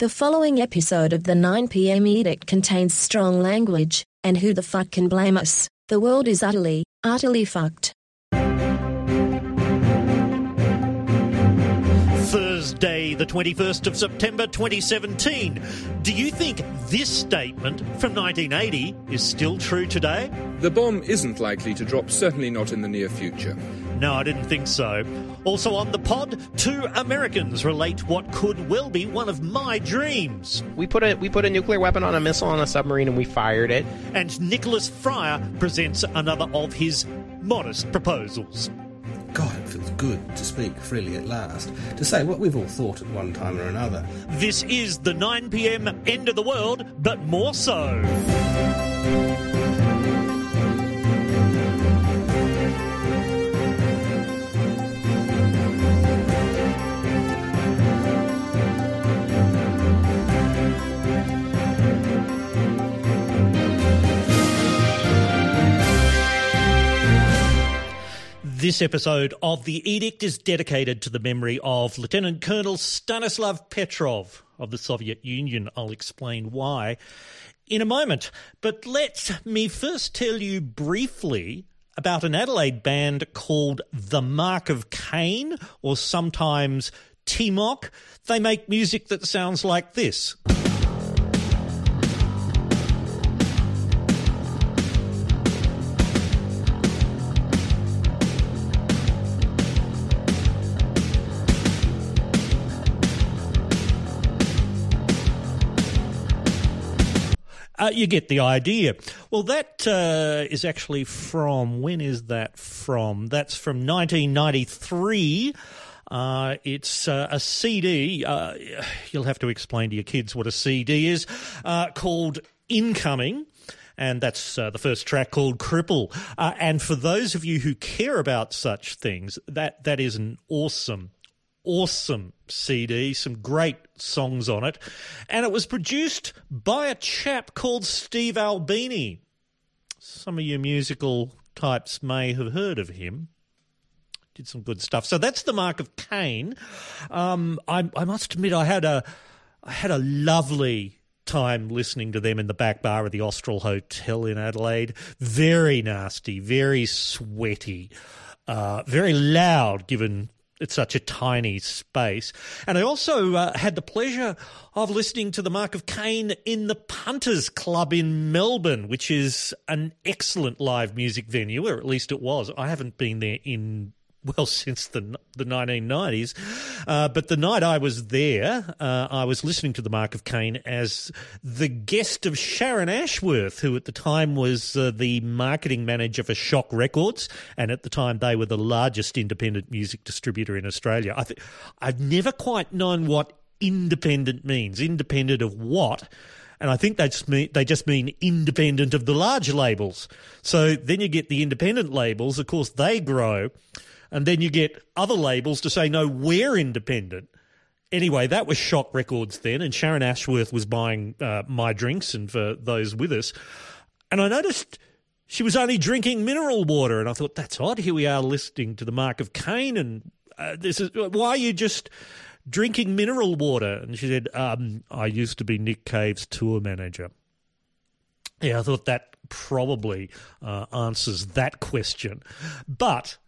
The following episode of the 9pm edict contains strong language, and who the fuck can blame us? The world is utterly, utterly fucked. Thursday, the 21st of September 2017. Do you think this statement from 1980 is still true today? The bomb isn't likely to drop, certainly not in the near future. No, I didn't think so. Also on the pod, two Americans relate what could well be one of my dreams. We put a we put a nuclear weapon on a missile on a submarine and we fired it. And Nicholas Fryer presents another of his modest proposals. God, it feels good to speak freely at last, to say what we've all thought at one time or another. This is the 9 pm end of the world, but more so. This episode of The Edict is dedicated to the memory of Lieutenant Colonel Stanislav Petrov of the Soviet Union. I'll explain why in a moment. But let me first tell you briefly about an Adelaide band called The Mark of Cain, or sometimes Timok. They make music that sounds like this. Uh, you get the idea. Well, that uh, is actually from, when is that from? That's from 1993. Uh, it's uh, a CD. Uh, you'll have to explain to your kids what a CD is, uh, called Incoming. And that's uh, the first track called Cripple. Uh, and for those of you who care about such things, that that is an awesome awesome CD, some great songs on it, and it was produced by a chap called Steve Albini. Some of you musical types may have heard of him. Did some good stuff. So that's the mark of Cain. Um, I, I must admit, I had a, I had a lovely time listening to them in the back bar of the Austral Hotel in Adelaide. Very nasty, very sweaty, uh, very loud, given it's such a tiny space. And I also uh, had the pleasure of listening to the Mark of Cain in the Punters Club in Melbourne, which is an excellent live music venue, or at least it was. I haven't been there in well since the the 1990s. Uh, but the night I was there, uh, I was listening to the Mark of Cain as the guest of Sharon Ashworth, who at the time was uh, the marketing manager for Shock Records, and at the time they were the largest independent music distributor in Australia. I th- I've never quite known what independent means. Independent of what? and I think mean they just mean independent of the large labels. So then you get the independent labels. Of course, they grow, and then you get other labels to say, no, we're independent. Anyway, that was Shock Records then, and Sharon Ashworth was buying uh, my drinks and for those with us. And I noticed she was only drinking mineral water, and I thought, that's odd. Here we are listening to the Mark of Cain, and uh, this is why are you just drinking mineral water? And she said, um, I used to be Nick Cave's tour manager. Yeah, I thought that probably uh, answers that question. But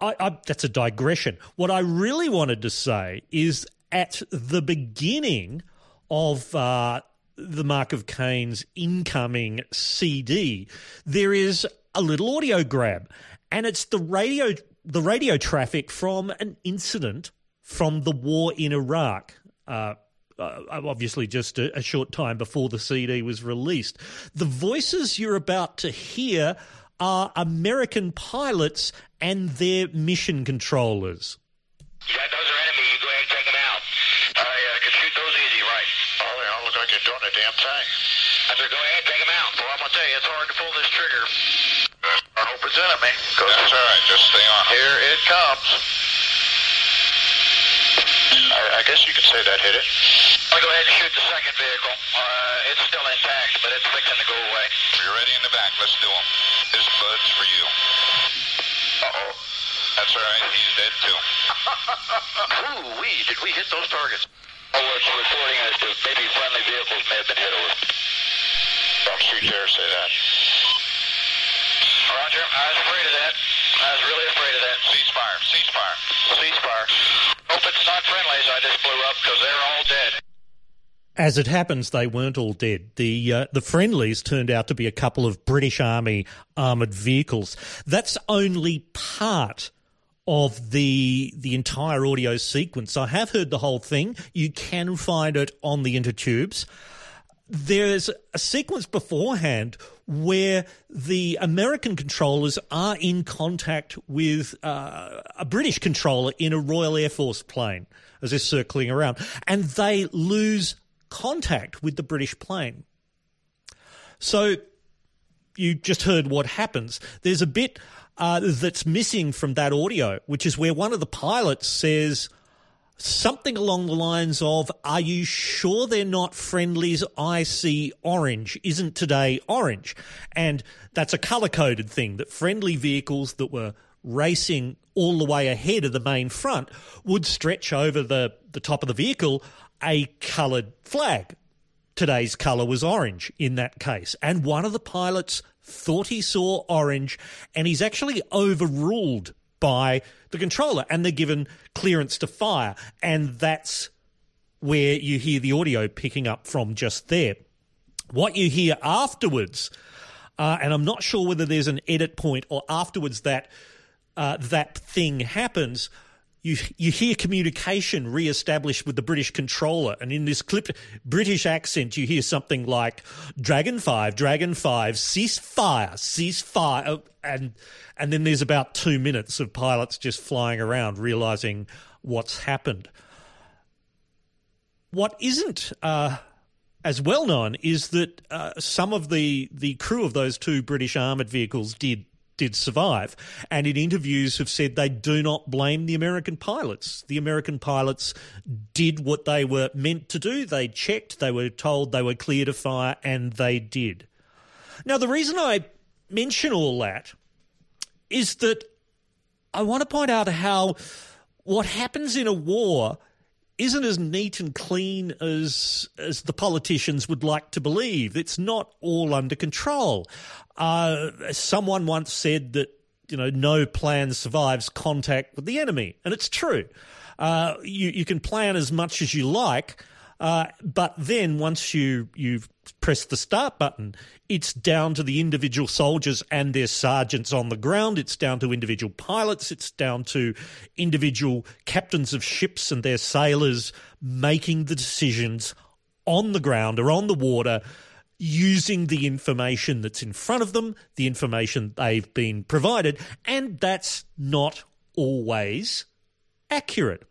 I, I, that's a digression. What I really wanted to say is at the beginning of uh, the Mark of Cain's incoming CD, there is a little audio grab, and it's the radio the radio traffic from an incident from the war in Iraq. Uh, uh, obviously, just a, a short time before the CD was released. The voices you're about to hear are American pilots and their mission controllers. Yeah, those are enemy. You go ahead and take them out. I uh, can shoot those easy, right? Oh, they don't look like you're doing a damn thing. I said, go ahead, take them out. Well, I'm going to tell you, it's hard to pull this trigger. I hope it's enemy. That's all right. Just stay on. Here it comes. I, I guess you could say that hit it. I'll go ahead and shoot the second vehicle. Uh, it's still intact, but it's fixing to go away. You're ready in the back. Let's do them. This bud's for you. Uh-oh. That's all right. He's dead, too. Ooh, wee, did we hit those targets? Oh, it's reporting as to maybe friendly vehicles may have been hit over. Don't you dare say that. Roger, I was afraid of that. I was really afraid of that. Ceasefire, ceasefire, ceasefire. Hope it's not friendlies I just blew up because they're all dead. As it happens, they weren't all dead. The uh, the friendlies turned out to be a couple of British Army armoured vehicles. That's only part of the the entire audio sequence. I have heard the whole thing. You can find it on the intertubes. There's a sequence beforehand where the American controllers are in contact with uh, a British controller in a Royal Air Force plane as they're circling around, and they lose contact with the British plane. So you just heard what happens. There's a bit uh, that's missing from that audio, which is where one of the pilots says something along the lines of, Are you sure they're not friendlies? I see orange. Isn't today orange? And that's a color coded thing that friendly vehicles that were racing all the way ahead of the main front would stretch over the, the top of the vehicle a coloured flag. Today's colour was orange in that case. And one of the pilots thought he saw orange, and he's actually overruled by the controller, and they're given clearance to fire. And that's where you hear the audio picking up from just there. What you hear afterwards, uh, and I'm not sure whether there's an edit point or afterwards that uh, that thing happens, you you hear communication re-established with the British controller, and in this clipped British accent, you hear something like "Dragon Five, Dragon Five, cease fire, cease fire," oh, and and then there's about two minutes of pilots just flying around, realizing what's happened. What isn't uh, as well known is that uh, some of the the crew of those two British armored vehicles did did survive. And in interviews have said they do not blame the American pilots. The American pilots did what they were meant to do. They checked, they were told they were clear to fire, and they did. Now, the reason I mention all that is that I want to point out how what happens in a war isn't as neat and clean as as the politicians would like to believe. It's not all under control. Uh, someone once said that you know no plan survives contact with the enemy, and it's true. Uh, you you can plan as much as you like, uh, but then once you you've pressed the start button, it's down to the individual soldiers and their sergeants on the ground. It's down to individual pilots. It's down to individual captains of ships and their sailors making the decisions on the ground or on the water using the information that's in front of them, the information they've been provided, and that's not always accurate.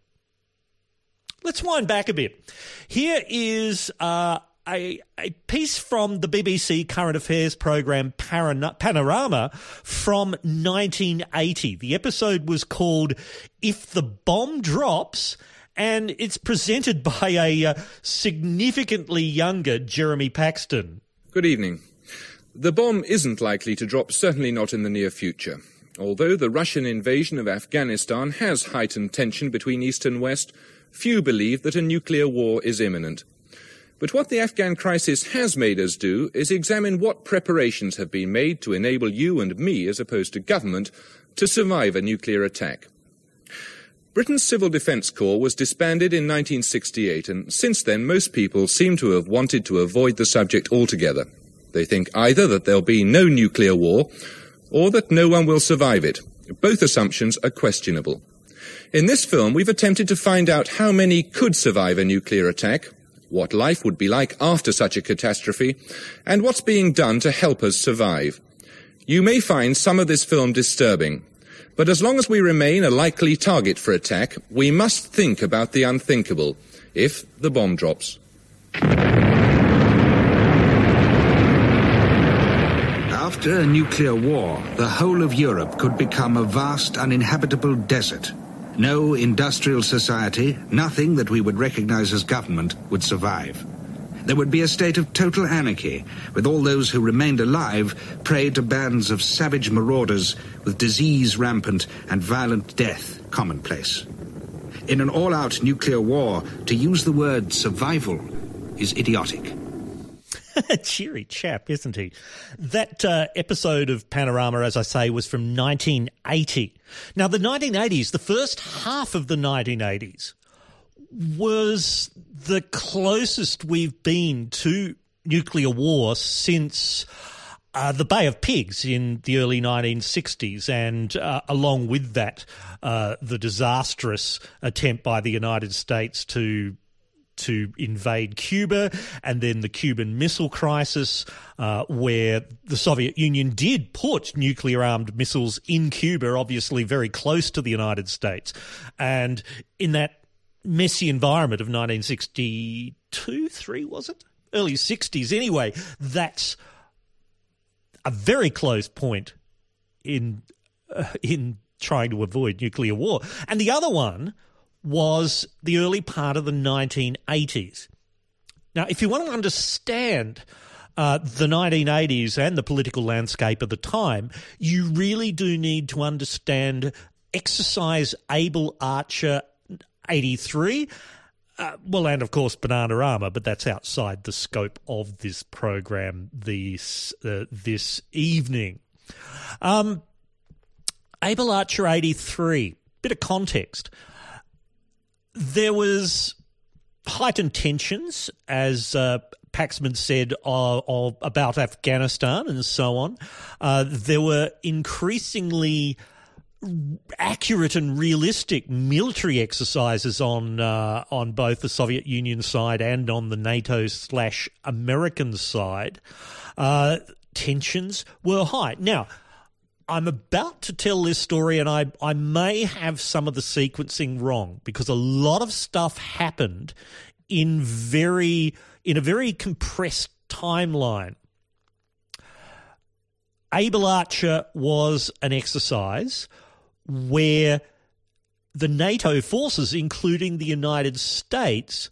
Let's wind back a bit. Here is uh, a, a piece from the BBC current affairs program Panorama from 1980. The episode was called If the Bomb Drops, and it's presented by a uh, significantly younger Jeremy Paxman. Good evening. The bomb isn't likely to drop, certainly not in the near future. Although the Russian invasion of Afghanistan has heightened tension between East and West, few believe that a nuclear war is imminent. But what the Afghan crisis has made us do is examine what preparations have been made to enable you and me, as opposed to government, to survive a nuclear attack. Britain's Civil Defence Corps was disbanded in 1968, and since then most people seem to have wanted to avoid the subject altogether. They think either that there'll be no nuclear war, or that no one will survive it. Both assumptions are questionable. In this film, we've attempted to find out how many could survive a nuclear attack, what life would be like after such a catastrophe, and what's being done to help us survive. You may find some of this film disturbing, but as long as we remain a likely target for attack, we must think about the unthinkable if the bomb drops. After a nuclear war, the whole of Europe could become a vast uninhabitable desert. No industrial society, nothing that we would recognize as government, would survive. There would be a state of total anarchy, with all those who remained alive prey to bands of savage marauders, with disease rampant and violent death commonplace. In an all out nuclear war, to use the word survival is idiotic. Cheery chap, isn't he? That uh, episode of Panorama, as I say, was from 1980. Now, the 1980s, the first half of the 1980s, was the closest we've been to nuclear war since uh, the Bay of Pigs in the early 1960s, and uh, along with that, uh, the disastrous attempt by the United States to to invade Cuba, and then the Cuban Missile Crisis, uh, where the Soviet Union did put nuclear armed missiles in Cuba, obviously very close to the United States. And in that messy environment of 1962, 3 was it? Early 60s, anyway, that's a very close point in uh, in trying to avoid nuclear war. And the other one was the early part of the 1980s. Now, if you want to understand uh, the 1980s and the political landscape of the time, you really do need to understand Exercise Able Archer 83. Uh, well, and of course, Bananarama, but that's outside the scope of this program this uh, this evening. Um, Able Archer 83, bit of context there was heightened tensions, as uh, Paxman said, uh, about Afghanistan and so on. Uh, there were increasingly accurate and realistic military exercises on uh, on both the Soviet Union side and on the NATO slash American side. Uh, tensions were high. Now, I'm about to tell this story, and I, I may have some of the sequencing wrong because a lot of stuff happened in very in a very compressed timeline. Able Archer was an exercise where the NATO forces, including the United States,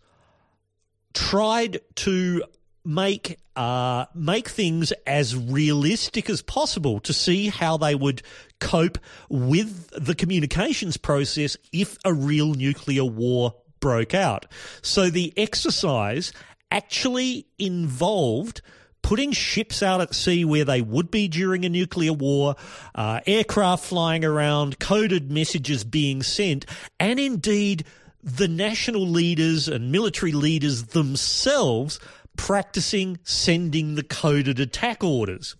tried to make uh, make things as realistic as possible to see how they would cope with the communications process if a real nuclear war broke out. So the exercise actually involved putting ships out at sea where they would be during a nuclear war, uh, aircraft flying around, coded messages being sent, and indeed the national leaders and military leaders themselves practicing sending the coded attack orders.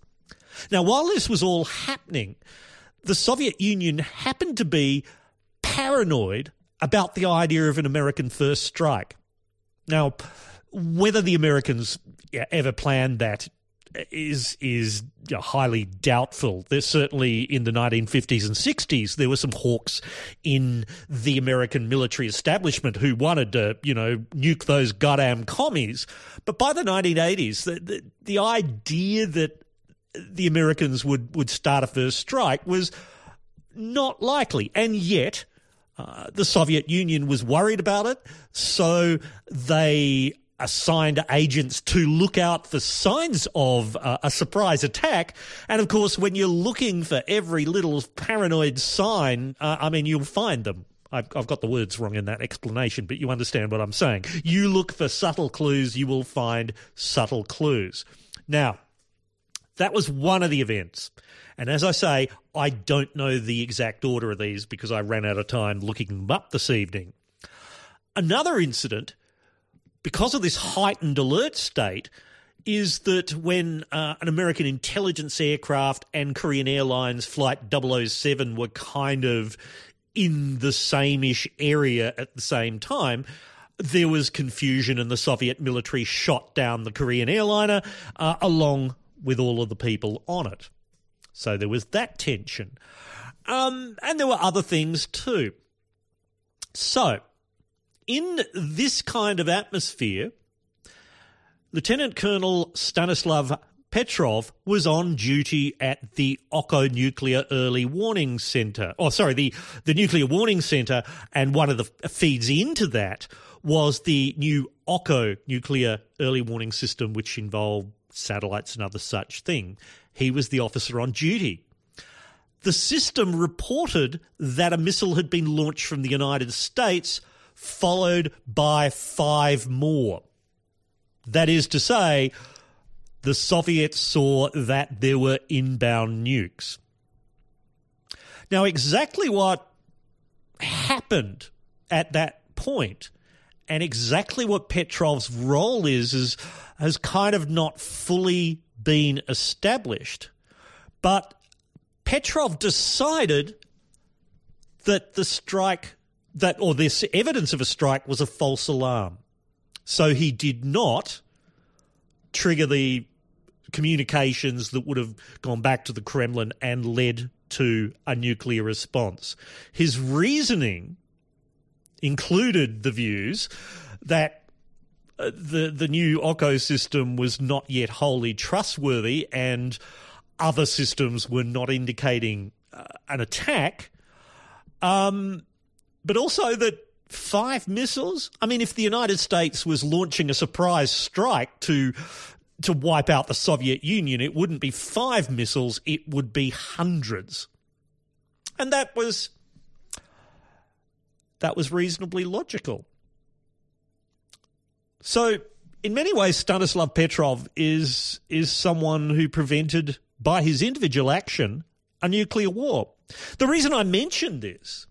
Now, while this was all happening, the Soviet Union happened to be paranoid about the idea of an American first strike. Now, whether the Americans ever planned that is is highly doubtful. There's certainly in the 1950s and 60s there were some hawks in the American military establishment who wanted to, you know, nuke those goddamn commies. But by the 1980s, the, the, the idea that the Americans would would start a first strike was not likely, and yet. Uh, the Soviet Union was worried about it, so they assigned agents to look out for signs of uh, a surprise attack. And of course, when you're looking for every little paranoid sign, uh, I mean, you'll find them. I've, I've, got the words wrong in that explanation, but you understand what I'm saying. You look for subtle clues, you will find subtle clues. Now, that was one of the events. And as I say, I don't know the exact order of these because I ran out of time looking them up this evening. Another incident because of this heightened alert state, is that when uh, an American intelligence aircraft and Korean Airlines Flight 007 were kind of in the same ish area at the same time, there was confusion and the Soviet military shot down the Korean airliner uh, along with all of the people on it. So there was that tension. Um, and there were other things too. So, in this kind of atmosphere, Lieutenant Colonel Stanislav Petrov was on duty at the Oko Nuclear Early Warning Center. Oh, sorry, the, the Nuclear Warning Center, and one of the feeds into that was the new Oko Nuclear Early Warning System, which involved satellites and other such thing. He was the officer on duty. the system reported that a missile had been launched from the United States, followed by five more. That is to say, the Soviets saw that there were inbound nukes. Now, exactly what happened at that point and exactly what Petrov's role is, is has kind of not fully been established. But Petrov decided that the strike that or this evidence of a strike was a false alarm. So he did not trigger the communications that would have gone back to the Kremlin and led to a nuclear response. His reasoning included the views that uh, the the new Oko system was not yet wholly trustworthy and other systems were not indicating uh, an attack. Um, but also that five missiles. I mean, if the United States was launching a surprise strike to to wipe out the Soviet Union, it wouldn't be five missiles; it would be hundreds, and that was that was reasonably logical. So, in many ways, Stanislav Petrov is is someone who prevented, by his individual action, a nuclear war. The reason I mention this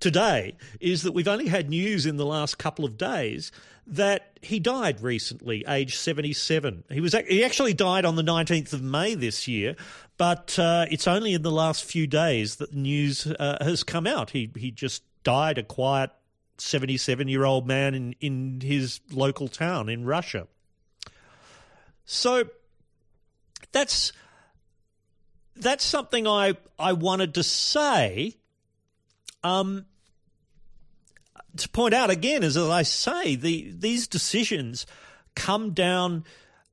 today is that we've only had news in the last couple of days that he died recently, age 77. He was he actually died on the 19th of May this year, but uh, it's only in the last few days that the news uh, has come out. He he just died a quiet 77 year old man in, in his local town in Russia. So that's that's something I, I wanted to say. Um, to point out again, as I say, the these decisions come down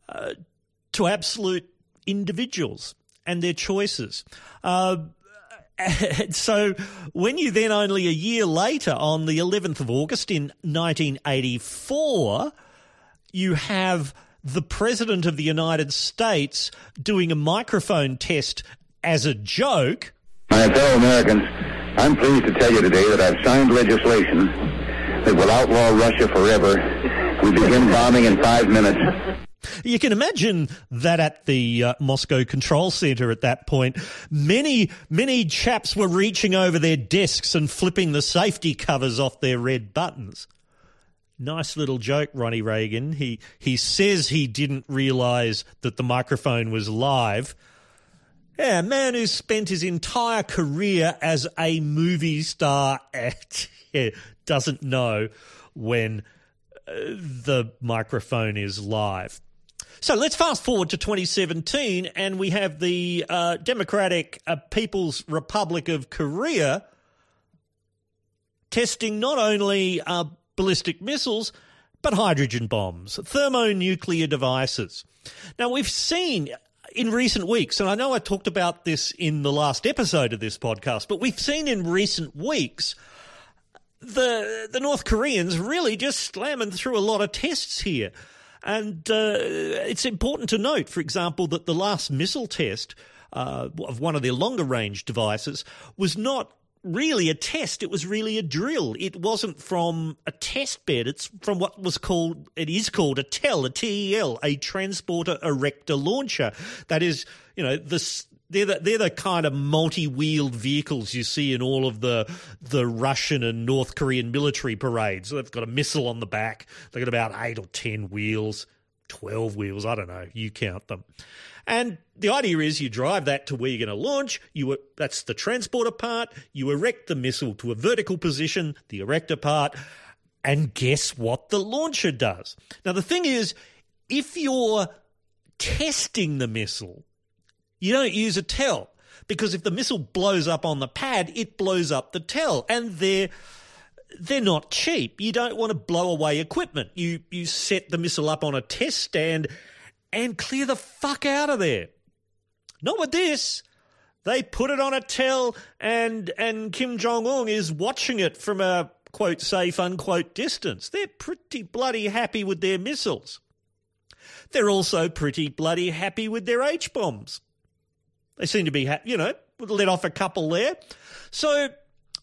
uh, to absolute individuals and their choices. Uh, so when you then only a year later, on the 11th of August in 1984, you have the President of the United States doing a microphone test as a joke. My fellow Americans, I'm pleased to tell you today that I've signed legislation that will outlaw Russia forever. We begin bombing in five minutes. You can imagine that at the uh, Moscow Control Center at that point, many, many chaps were reaching over their desks and flipping the safety covers off their red buttons. Nice little joke, Ronnie Reagan. He he says he didn't realize that the microphone was live. Yeah, a man who spent his entire career as a movie star doesn't know when uh, the microphone is live. So let's fast forward to 2017, and we have the uh, Democratic uh, People's Republic of Korea testing not only uh, ballistic missiles, but hydrogen bombs, thermonuclear devices. Now, we've seen in recent weeks, and I know I talked about this in the last episode of this podcast, but we've seen in recent weeks the the North Koreans really just slamming through a lot of tests here. And uh, it's important to note, for example, that the last missile test uh, of one of their longer range devices was not really a test. It was really a drill. It wasn't from a test bed. It's from what was called, it is called a TEL, a TEL, a transporter erector launcher. That is, you know, this, they're the, they're the kind of multi-wheeled vehicles you see in all of the the Russian and North Korean military parades. They've got a missile on the back. They've got about eight or ten wheels, twelve wheels. I don't know. You count them. And the idea is you drive that to where you're going to launch. You that's the transporter part. You erect the missile to a vertical position, the erector part, and guess what the launcher does? Now the thing is, if you're testing the missile you don't use a TEL because if the missile blows up on the pad, it blows up the TEL, and they're they're not cheap. You don't want to blow away equipment. You you set the missile up on a test stand and clear the fuck out of there. Not with this. They put it on a TEL and and Kim Jong Un is watching it from a quote safe unquote distance. They're pretty bloody happy with their missiles. They're also pretty bloody happy with their H bombs. They seem to be, ha- you know, let off a couple there. So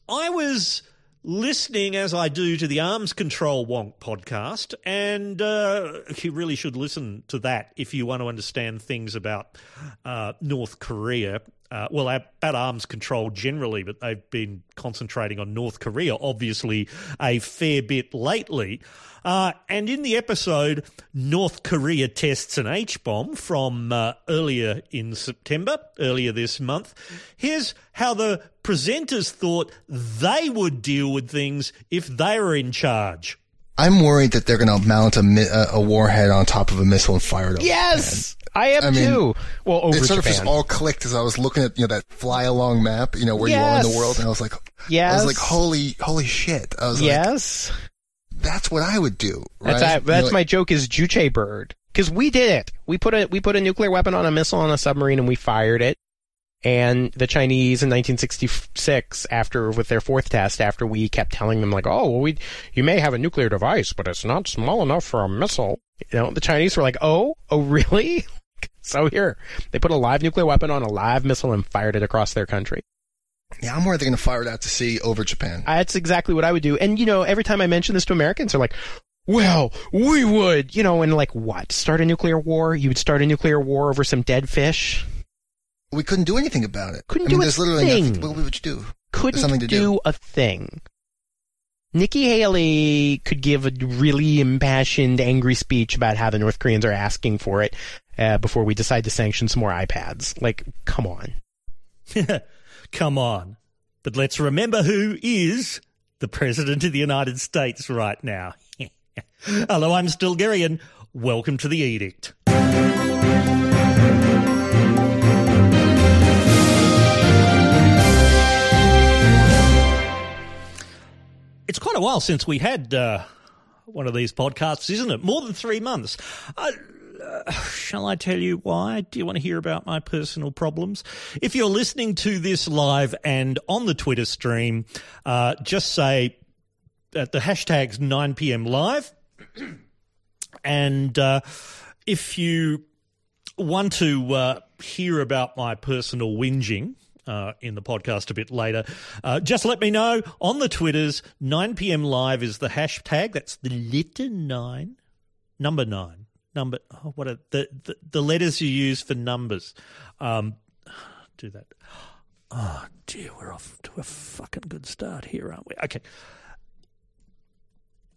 I was listening as I do to the Arms Control Wonk podcast, and uh, you really should listen to that if you want to understand things about uh, North Korea. Uh, well, about arms control generally, but they've been concentrating on North Korea, obviously, a fair bit lately. Uh, and in the episode, North Korea tests an H bomb from uh, earlier in September, earlier this month. Here's how the presenters thought they would deal with things if they were in charge. I'm worried that they're going to mount a, a, a warhead on top of a missile and fire it over Yes, I am I mean, too. Well, over it sort Japan. of just all clicked as I was looking at you know that fly along map, you know where you are in the world, and I was like, I was like, holy, holy shit! I was like, yes. that's what I would do. Right? That's I, You that's know, my joke is Juche bird because we did it. We put a we put a nuclear weapon on a missile on a submarine and we fired it. And the Chinese in 1966, after with their fourth test, after we kept telling them like, oh, well, we you may have a nuclear device, but it's not small enough for a missile. You know, the Chinese were like, oh, oh, really? so here, they put a live nuclear weapon on a live missile and fired it across their country. Yeah, I'm worried they're going to fire it out to sea over Japan. Uh, that's exactly what I would do. And you know, every time I mention this to Americans, they're like, "Well, we would," you know, and like what? Start a nuclear war? You would start a nuclear war over some dead fish? We couldn't do anything about it. Couldn't I mean, do a there's literally thing. nothing. What would you do? Couldn't something to do, do. a thing. Nikki Haley could give a really impassioned, angry speech about how the North Koreans are asking for it uh, before we decide to sanction some more iPads. Like, come on. Come on. But let's remember who is the President of the United States right now. Hello, I'm Stilgherrian, and welcome to the Edict. It's quite a while since we had uh, one of these podcasts, isn't it? More than three months. Uh, uh, shall I tell you why? Do you want to hear about my personal problems? If you're listening to this live and on the Twitter stream, uh, just say at the hashtags 9pm live. and uh, if you want to hear about my personal whinging, uh, in the podcast a bit later. Uh, just let me know on the Twitters. 9 p.m. live is the hashtag. That's the letter nine, number nine, number. Oh, what are the, the the letters you use for numbers? Um, do that. Oh dear, we're off to a fucking good start here, aren't we? Okay.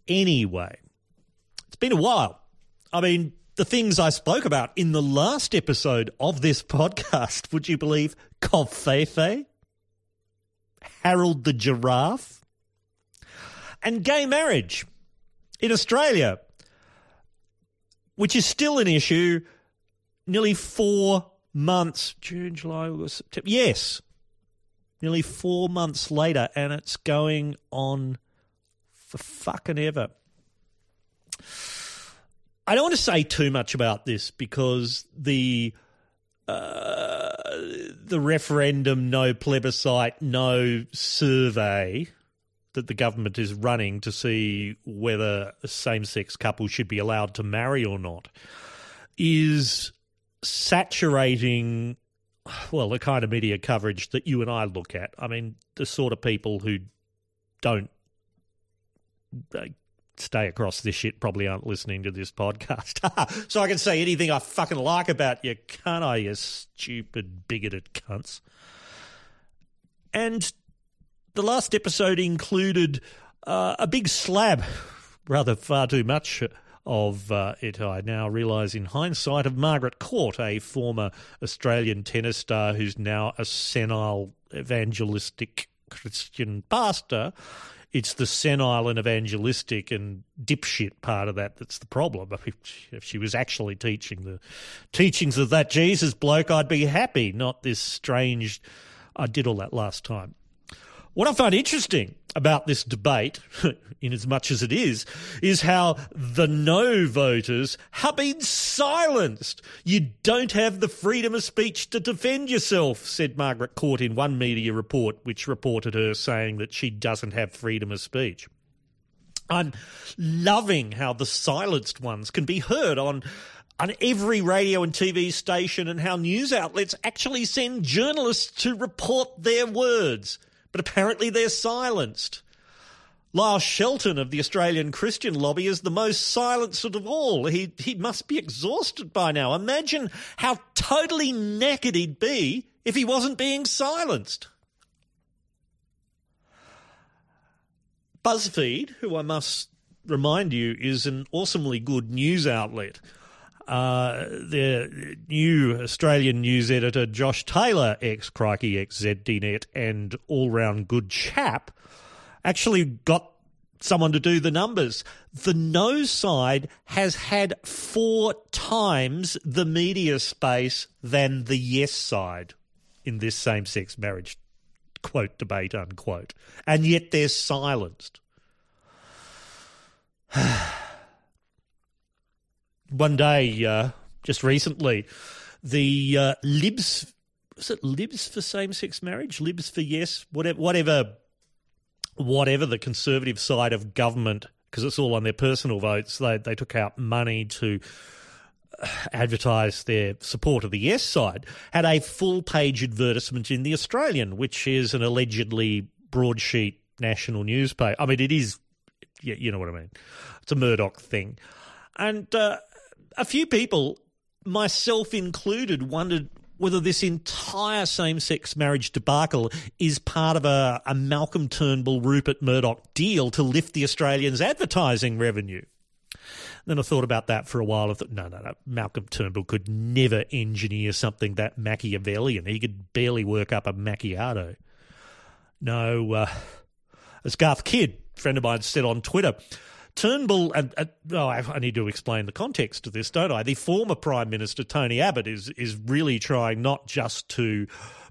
Anyway, it's been a while. I mean, the things I spoke about in the last episode of this podcast, would you believe? Covfefe, Harold the Giraffe, and gay marriage in Australia, which is still an issue nearly four months June, July, August, September. Yes, nearly four months later, and it's going on for fucking ever. I don't want to say too much about this because the uh, the referendum, no plebiscite, no survey that the government is running to see whether a same-sex couple should be allowed to marry or not is saturating well the kind of media coverage that you and I look at. I mean, the sort of people who don't stay across this shit probably aren't listening to this podcast. so I can say anything I fucking like about you, can't I, you stupid, bigoted cunts? And the last episode included uh, a big slab, rather far too much of uh, it, I now realise in hindsight, of Margaret Court, a former Australian tennis star who's now a senile evangelistic Christian pastor it's the senile and evangelistic and dipshit part of that that's the problem. If she was actually teaching the teachings of that Jesus bloke, I'd be happy, not this strange. I did all that last time. What I find interesting about this debate, in as much as it is, is how the no voters have been silenced. You don't have the freedom of speech to defend yourself, said Margaret Court in one media report, which reported her saying that she doesn't have freedom of speech. I'm loving how the silenced ones can be heard on on every radio and TV station and how news outlets actually send journalists to report their words, but apparently they're silenced. Lyle Shelton of the Australian Christian Lobby is the most silenced of all. He he must be exhausted by now. Imagine how totally knackered he'd be if he wasn't being silenced. BuzzFeed, who I must remind you is an awesomely good news outlet. Uh, the new Australian news editor Josh Taylor, ex Crikey, ex ZDNet, and all round good chap, actually got someone to do the numbers. The no side has had four times the media space than the yes side in this same sex marriage quote debate unquote. And yet they're silenced. One day, uh, just recently, the uh, Libs was it Libs for same sex marriage, Libs for yes, whatever, whatever, whatever the conservative side of government, because it's all on their personal votes. They they took out money to advertise their support of the yes side. Had a full page advertisement in the Australian, which is an allegedly broadsheet national newspaper. I mean, it is, you know what I mean. It's a Murdoch thing, and uh, a few people, myself included, wondered whether this entire same sex marriage debacle is part of a, a Malcolm Turnbull Rupert Murdoch deal to lift the Australians' advertising revenue. Then I thought about that for a while. I thought, no, no, no. Malcolm Turnbull could never engineer something that Machiavellian. He could barely work up a macchiato. No, uh, as Garth Kidd, friend of mine, said on Twitter, Turnbull, and, and oh, I need to explain the context of this, don't I? The former Prime Minister Tony Abbott is is really trying not just to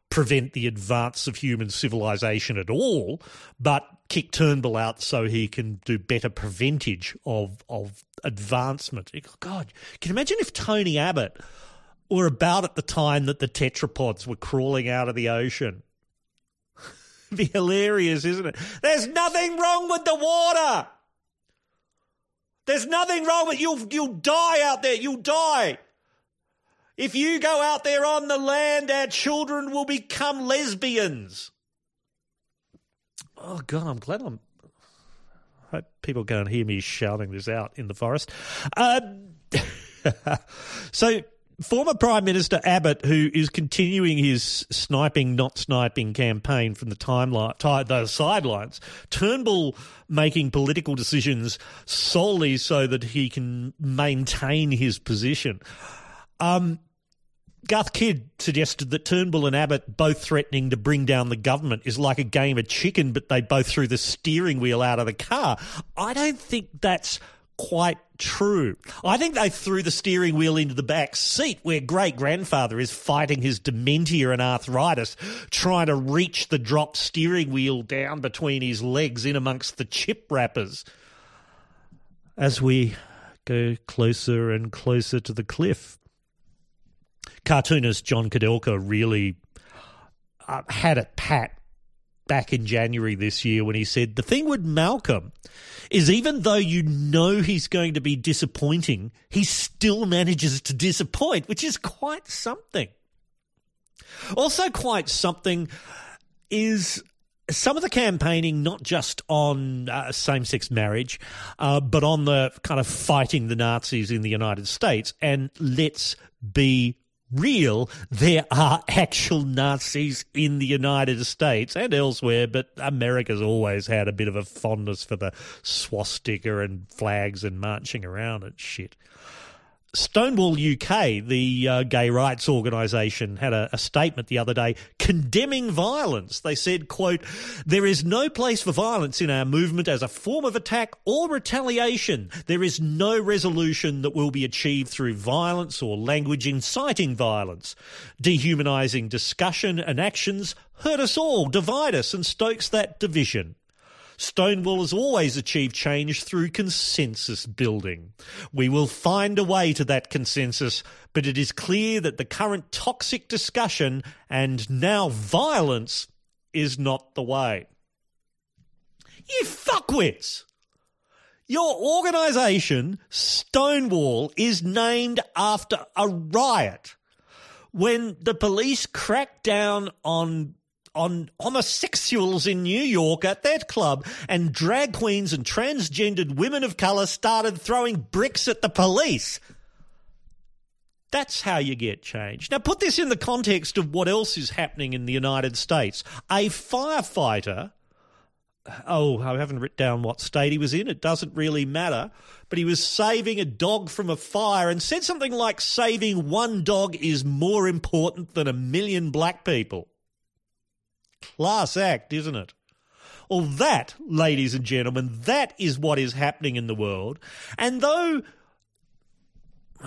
prevent the advance of human civilization at all, but kick Turnbull out so he can do better preventage of of advancement. God, can you imagine if Tony Abbott were about at the time that the tetrapods were crawling out of the ocean? Be hilarious, isn't it? There's nothing wrong with the water. There's nothing wrong with you'll you'll die out there. You'll die. If you go out there on the land, our children will become lesbians. Oh God, I'm glad I'm. I hope people can't hear me shouting this out in the forest. Uh, so former Prime Minister Abbott, who is continuing his sniping, not sniping campaign from the timeline, the sidelines, Turnbull making political decisions solely so that he can maintain his position. Um, Garth Kidd suggested that Turnbull and Abbott both threatening to bring down the government is like a game of chicken, but they both threw the steering wheel out of the car. I don't think that's quite true. I think they threw the steering wheel into the back seat where great grandfather is fighting his dementia and arthritis, trying to reach the dropped steering wheel down between his legs in amongst the chip wrappers. As we go closer and closer to the cliff, cartoonist Jon Kudelka really uh, had it pat back in January this year when he said the thing with Malcolm is even though you know he's going to be disappointing, he still manages to disappoint, which is quite something. Also, quite something is some of the campaigning, not just on uh, same sex marriage, uh, but on the kind of fighting the Nazis in the United States. And let's be real, there are actual Nazis in the United States and elsewhere, but America's always had a bit of a fondness for the swastika and flags and marching around and shit. Stonewall UK, the uh, gay rights organisation, had a, a, statement the other day condemning violence. They said, quote, there is no place for violence in our movement as a form of attack or retaliation. There is no resolution that will be achieved through violence or language inciting violence. Dehumanising discussion and actions hurt us all, divide us and stokes that division. Stonewall has always achieved change through consensus building. We will find a way to that consensus, but it is clear that the current toxic discussion and now violence is not the way. You fuckwits! Your organisation, Stonewall, is named after a riot when the police cracked down on on homosexuals in New York at that club and drag queens and transgendered women of colour started throwing bricks at the police. That's how you get change. Now, put this in the context of what else is happening in the United States. A firefighter oh, I haven't written down what state he was in. It doesn't really matter. But he was saving a dog from a fire and said something like saving one dog is more important than a million black people. Class act, isn't it? Well, that, ladies and gentlemen, that is what is happening in the world. And though.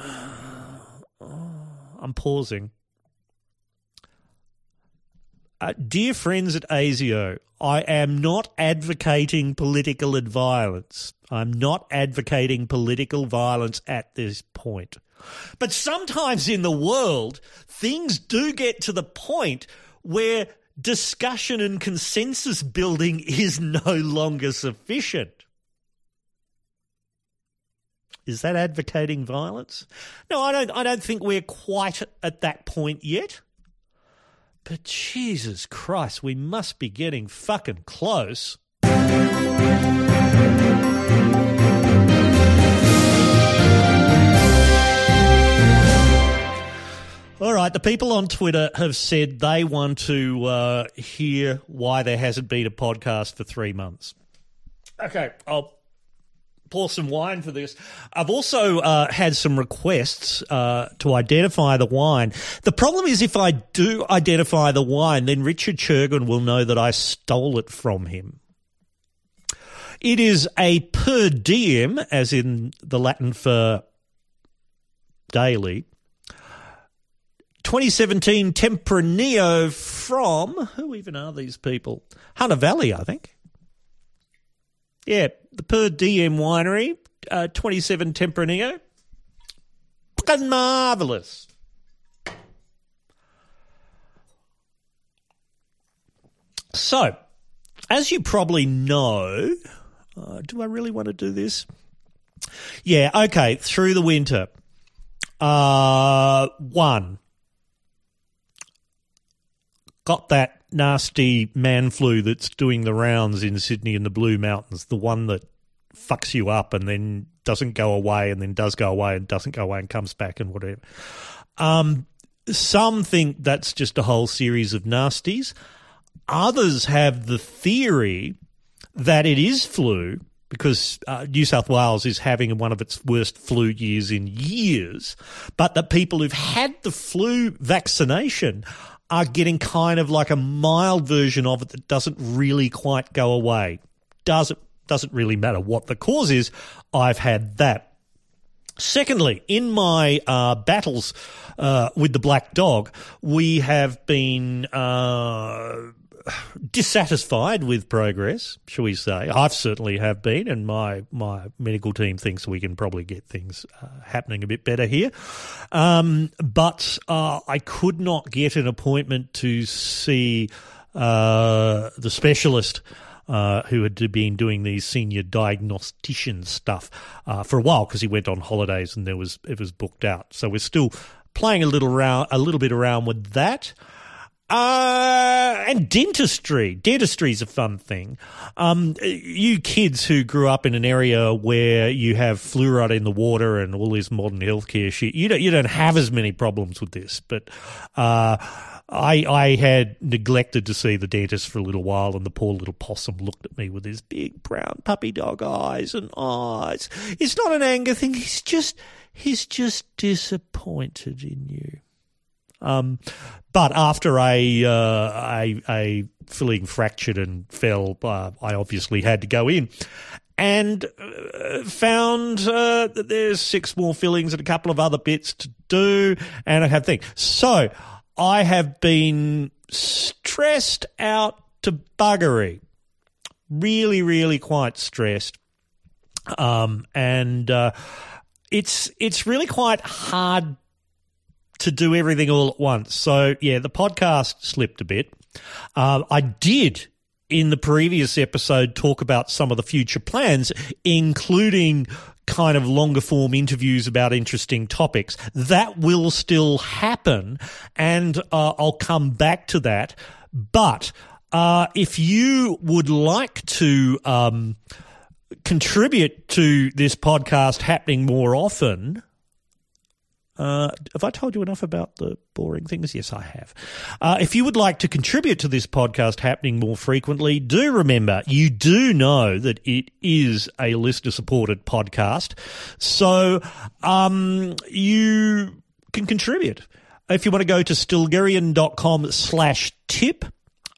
I'm pausing. Uh, dear friends at ASIO, I am not advocating political violence. I'm not advocating political violence at this point. But sometimes in the world, things do get to the point where discussion and consensus building is no longer sufficient. Is that advocating violence? No, I don't I don't think we're quite at that point yet. But Jesus Christ, we must be getting fucking close. All right, the people on Twitter have said they want to uh, hear why there hasn't been a podcast for three months. Okay, I'll pour some wine for this. I've also uh, had some requests uh, to identify the wine. The problem is, if I do identify the wine, then Richard Churgon will know that I stole it from him. It is a per diem, as in the Latin for daily. 2017 Tempranillo from who even are these people? Hunter Valley, I think. Yeah, the Per Diem Winery, uh, 27 Tempranillo. Fucking marvellous. So, as you probably know, uh, do I really want to do this? Yeah, okay, through the winter. Uh, one, got that nasty man flu that's doing the rounds in Sydney and the Blue Mountains, the one that fucks you up and then doesn't go away and then does go away and doesn't go away and comes back and whatever. Um, some think that's just a whole series of nasties. Others have the theory that it is flu because uh, New South Wales is having one of its worst flu years in years, but that people who've had the flu vaccination are getting kind of like a mild version of it that doesn't really quite go away. Doesn't doesn't really matter what the cause is. I've had that. Secondly, in my uh, battles uh, with the black dog, we have been uh, dissatisfied with progress, shall we say? I've certainly have been, and my my medical team thinks we can probably get things uh, happening a bit better here. Um, but uh, I could not get an appointment to see uh, the specialist uh, who had been doing these senior diagnostician stuff uh, for a while because he went on holidays and there was it was booked out. So we're still playing a little around, a little bit around with that. Uh, and dentistry. Dentistry is a fun thing. Um, you kids who grew up in an area where you have fluoride in the water and all this modern healthcare shit, you don't, you don't have as many problems with this. But, uh, I I had neglected to see the dentist for a little while, and the poor little possum looked at me with his big brown puppy dog eyes and eyes. It's not an anger thing. He's just he's just disappointed in you. Um, but after a uh, a, a filling fractured and fell, uh, I obviously had to go in. And uh, found uh, that there's six more fillings and a couple of other bits to do, and I had thing. So I have been stressed out to buggery. Really, really quite stressed. Um, and uh, it's it's really quite hard to do everything all at once. So yeah, the podcast slipped a bit. Uh, I did in the previous episode talk about some of the future plans, including kind of longer form interviews about interesting topics. That will still happen, and uh, I'll come back to that. But uh, if you would like to um, contribute to this podcast happening more often, uh, have I told you enough about the boring things? Yes, I have. Uh, if you would like to contribute to this podcast happening more frequently, do remember you do know that it is a listener supported podcast. So um, you can contribute. If you want to go to stilgherrian.com slash tip,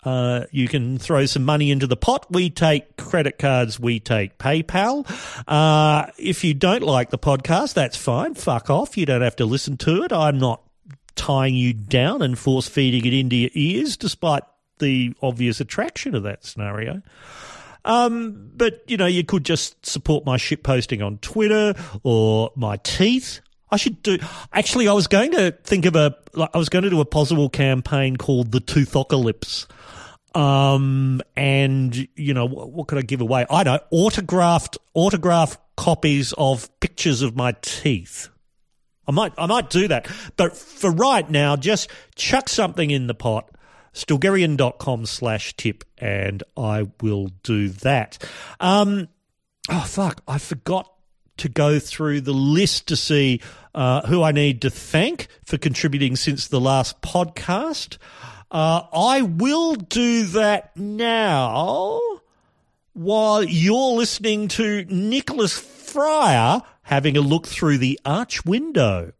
uh, you can throw some money into the pot. We take credit cards, we take PayPal. Uh, if you don't like the podcast, that's fine. Fuck off. You don't have to listen to it. I'm not tying you down and force feeding it into your ears, despite the obvious attraction of that scenario. Um, but you know, you could just support my shit posting on Twitter or my teeth. I should do. Actually, I was going to think of a. I was going to do a possible campaign called the Toothocalypse um, and you know what, what, could I give away? I know autographed autographed copies of pictures of my teeth. I might I might do that, but for right now, just chuck something in the pot. Stilgherrian.com slash tip, and I will do that. Um, oh fuck! I forgot to go through the list to see uh, who I need to thank for contributing since the last podcast. Uh, I will do that now while you're listening to Nicholas Fryer having a look through the arch window.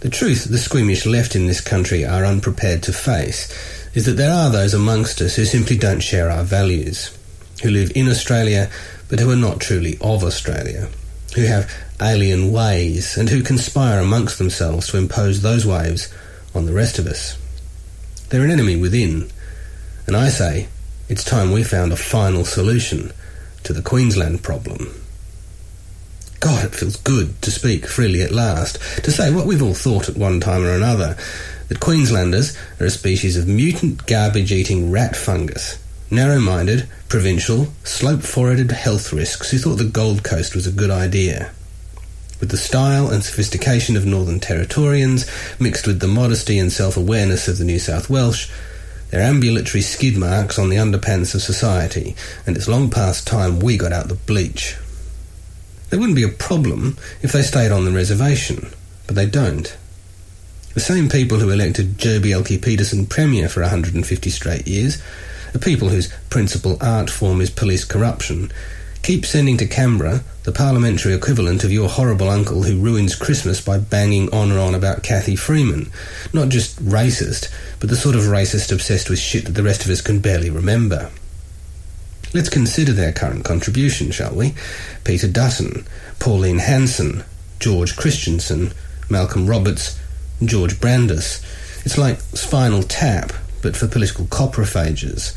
The truth the squeamish left in this country are unprepared to face is that there are those amongst us who simply don't share our values, who live in Australia but who are not truly of Australia, who have alien ways and who conspire amongst themselves to impose those ways on the rest of us. They're an enemy within. And I say, it's time we found a final solution to the Queensland problem. God, it feels good to speak freely at last, to say what we've all thought at one time or another, that Queenslanders are a species of mutant garbage-eating rat fungus, narrow-minded, provincial, slope-foreheaded health risks who thought the Gold Coast was a good idea with the style and sophistication of Northern Territorians, mixed with the modesty and self-awareness of the New South Welsh, they're ambulatory skid marks on the underpants of society, and it's long past time we got out the bleach. There wouldn't be a problem if they stayed on the reservation, but they don't. The same people who elected Joh Bjelke-Petersen Premier for 150 straight years, the people whose principal art form is police corruption, Keep sending to Canberra the parliamentary equivalent of your horrible uncle who ruins Christmas by banging on and on about Cathy Freeman. Not just racist, but the sort of racist obsessed with shit that the rest of us can barely remember. Let's consider their current contribution, shall we? Peter Dutton, Pauline Hanson, George Christensen, Malcolm Roberts, George Brandis. It's like Spinal Tap, but for political coprophages.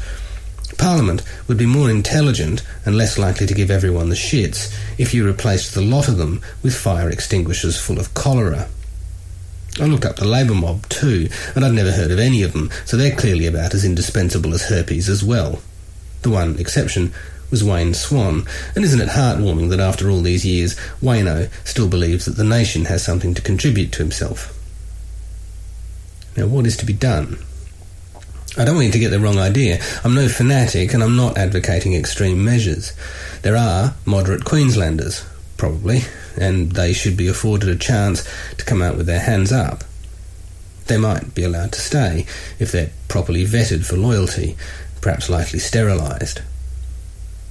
Parliament would be more intelligent and less likely to give everyone the shits if you replaced the lot of them with fire extinguishers full of cholera. I looked up the Labour mob too, and I'd never heard of any of them, so they're clearly about as indispensable as herpes as well. The one exception was Wayne Swan, and isn't it heartwarming that after all these years, Wayno still believes that the nation has something to contribute to himself? Now, what is to be done? I don't want you to get the wrong idea. I'm no fanatic and I'm not advocating extreme measures. There are moderate Queenslanders, probably, and they should be afforded a chance to come out with their hands up. They might be allowed to stay if they're properly vetted for loyalty, perhaps lightly sterilised.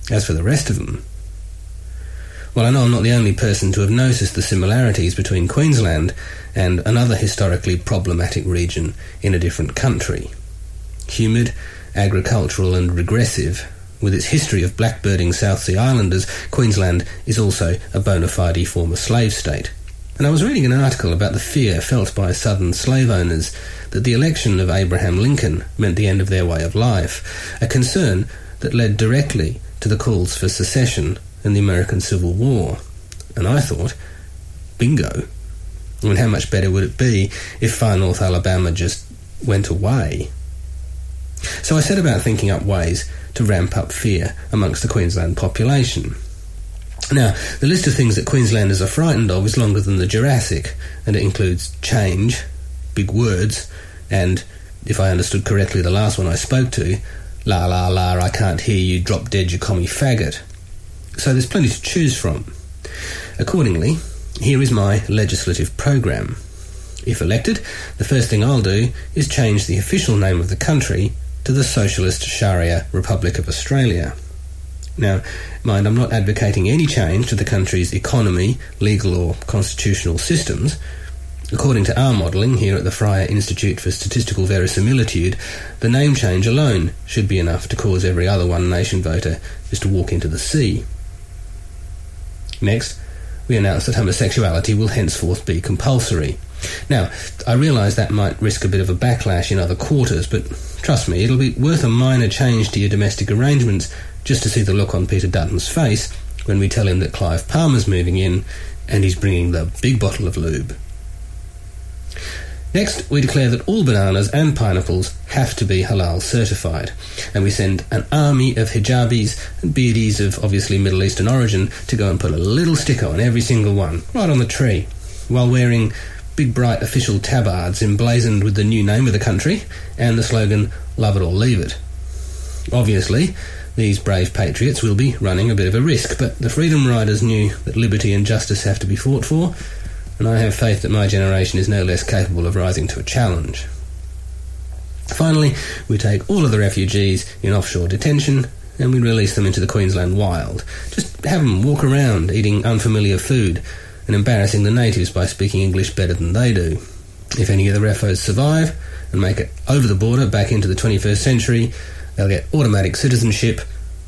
As for the rest of them, well, I know I'm not the only person to have noticed the similarities between Queensland and another historically problematic region in a different country humid, agricultural and regressive. With its history of blackbirding South Sea Islanders, Queensland is also a bona fide former slave state. And I was reading an article about the fear felt by southern slave owners that the election of Abraham Lincoln meant the end of their way of life, a concern that led directly to the calls for secession and the American Civil War. And I thought, bingo. I mean, how much better would it be if far north Alabama just went away? So I set about thinking up ways to ramp up fear amongst the Queensland population. Now, the list of things that Queenslanders are frightened of is longer than the Jurassic, and it includes change, big words, and, if I understood correctly the last one I spoke to, la la la, I can't hear you, drop dead, you commie faggot. So there's plenty to choose from. Accordingly, here is my legislative program. If elected, the first thing I'll do is change the official name of the country to the Socialist Sharia Republic of Australia. Now, mind, I'm not advocating any change to the country's economy, legal or constitutional systems. According to our modelling here at the Fryer Institute for Statistical Verisimilitude, the name change alone should be enough to cause every other One Nation voter just to walk into the sea. Next, we announce that homosexuality will henceforth be compulsory. Now, I realise that might risk a bit of a backlash in other quarters, but trust me, it'll be worth a minor change to your domestic arrangements just to see the look on Peter Dutton's face when we tell him that Clive Palmer's moving in and he's bringing the big bottle of lube. Next, we declare that all bananas and pineapples have to be halal certified, and we send an army of hijabis and beardies of obviously Middle Eastern origin to go and put a little sticker on every single one, right on the tree, while wearing big bright official tabards emblazoned with the new name of the country and the slogan, Love it or leave it. Obviously, these brave patriots will be running a bit of a risk, but the Freedom Riders knew that liberty and justice have to be fought for, and I have faith that my generation is no less capable of rising to a challenge. Finally, we take all of the refugees in offshore detention and we release them into the Queensland wild. Just have them walk around eating unfamiliar food and embarrassing the natives by speaking English better than they do. If any of the refos survive and make it over the border back into the 21st century, they'll get automatic citizenship,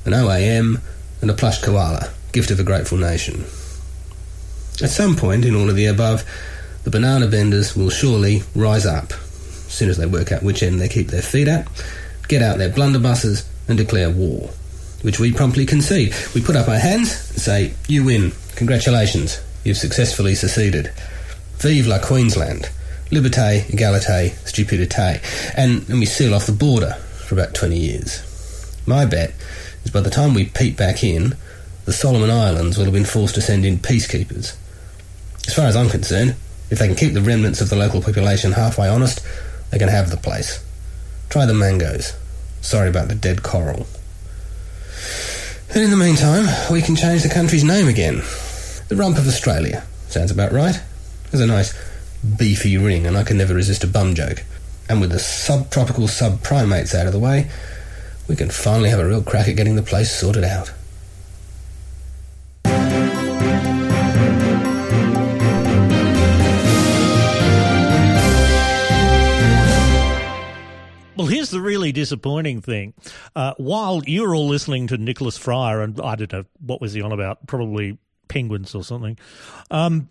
an OAM, and a plush koala, gift of a grateful nation. At some point in all of the above, the banana benders will surely rise up, as soon as they work out which end they keep their feet at, get out their blunderbusses, and declare war, which we promptly concede. We put up our hands and say, You win. Congratulations. You've successfully seceded. Vive la Queensland. Liberté, égalité, stupidité. And, and we seal off the border for about 20 years. My bet is by the time we peep back in, the Solomon Islands will have been forced to send in peacekeepers. As far as I'm concerned, if they can keep the remnants of the local population halfway honest, they can have the place. Try the mangoes. Sorry about the dead coral. And in the meantime, we can change the country's name again. The Rump of Australia. Sounds about right. There's a nice beefy ring, and I can never resist a bum joke. And with the subtropical subprimates out of the way, we can finally have a real crack at getting the place sorted out. Well, here's the really disappointing thing. Uh, while you're all listening to Nicholas Fryer, and I don't know what was he on about, probably penguins or something, um,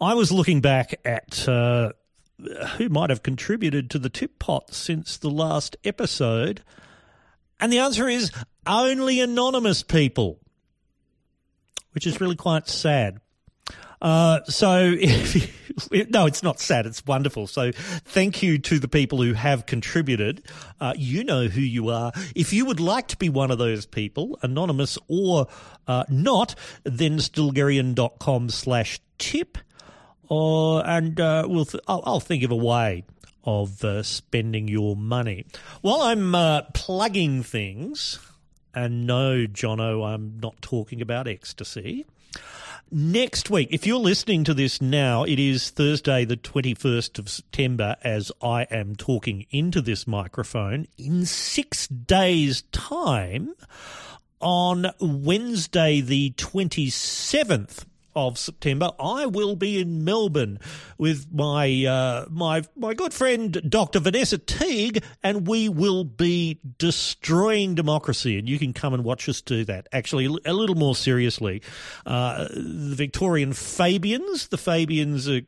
I was looking back at uh, who might have contributed to the tip pot since the last episode, and the answer is only anonymous people, which is really quite sad. Uh, so, you, no, it's not sad. It's wonderful. So, thank you to the people who have contributed. Uh, you know who you are. If you would like to be one of those people, anonymous or uh, not, then stilgherrian.com slash tip. Or, and uh, we'll th- I'll, I'll, think of a way of uh, spending your money. While I'm uh, plugging things, and no, Jono, I'm not talking about ecstasy. Next week, if you're listening to this now, it is Thursday, the 21st of September, as I am talking into this microphone. In six days' time, on Wednesday, the 27th of September, I will be in Melbourne with my uh, my my good friend Dr. Vanessa Teague, and we will be destroying democracy. And you can come and watch us do that. Actually, a little more seriously, uh, the Victorian Fabians. The Fabians are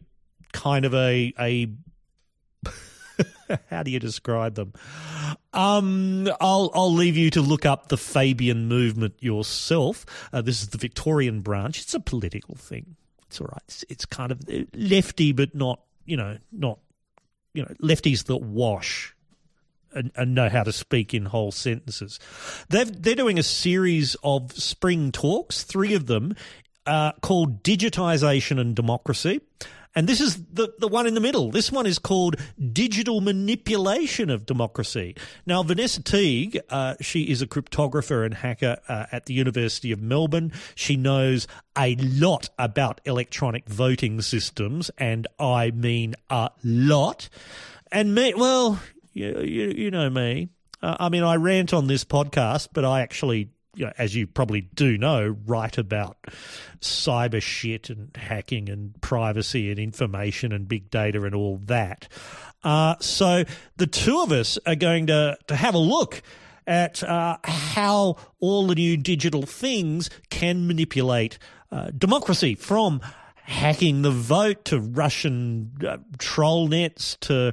kind of a a how do you describe them? Um, I'll I'll leave you to look up the Fabian movement yourself. Uh, this is the Victorian branch. It's a political thing. It's all right. It's, it's kind of lefty, but not you know not you know lefties that wash. and, and know how to speak in whole sentences. They've, they're doing a series of spring talks, three of them, uh, called Digitization and Democracy. And this is the, the one in the middle. This one is called Digital Manipulation of Democracy. Now, Vanessa Teague, uh, she is a cryptographer and hacker uh, at the University of Melbourne. She knows a lot about electronic voting systems, and I mean a lot. And me, well, you, you, you know me. Uh, I mean, I rant on this podcast, but I actually you know, as you probably do know, write about cyber shit and hacking and privacy and information and big data and all that. Uh, so the two of us are going to, to have a look at uh, how all the new digital things can manipulate uh, democracy from hacking the vote to Russian uh, troll nets to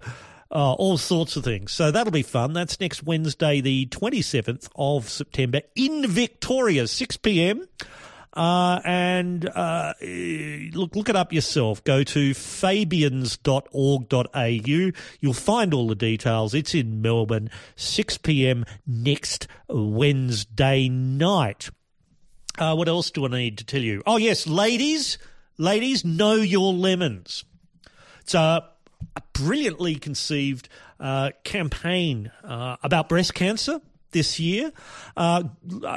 uh, all sorts of things. So that'll be fun. That's next Wednesday, the 27th of September in Victoria, 6 p.m. Uh, and uh, look, look it up yourself. Go to fabians.org.au. You'll find all the details. It's in Melbourne, 6 p.m. next Wednesday night. Uh, what else do I need to tell you? Oh, yes, ladies, ladies, know your lemons. It's a a brilliantly conceived uh, campaign uh, about breast cancer this year. Uh,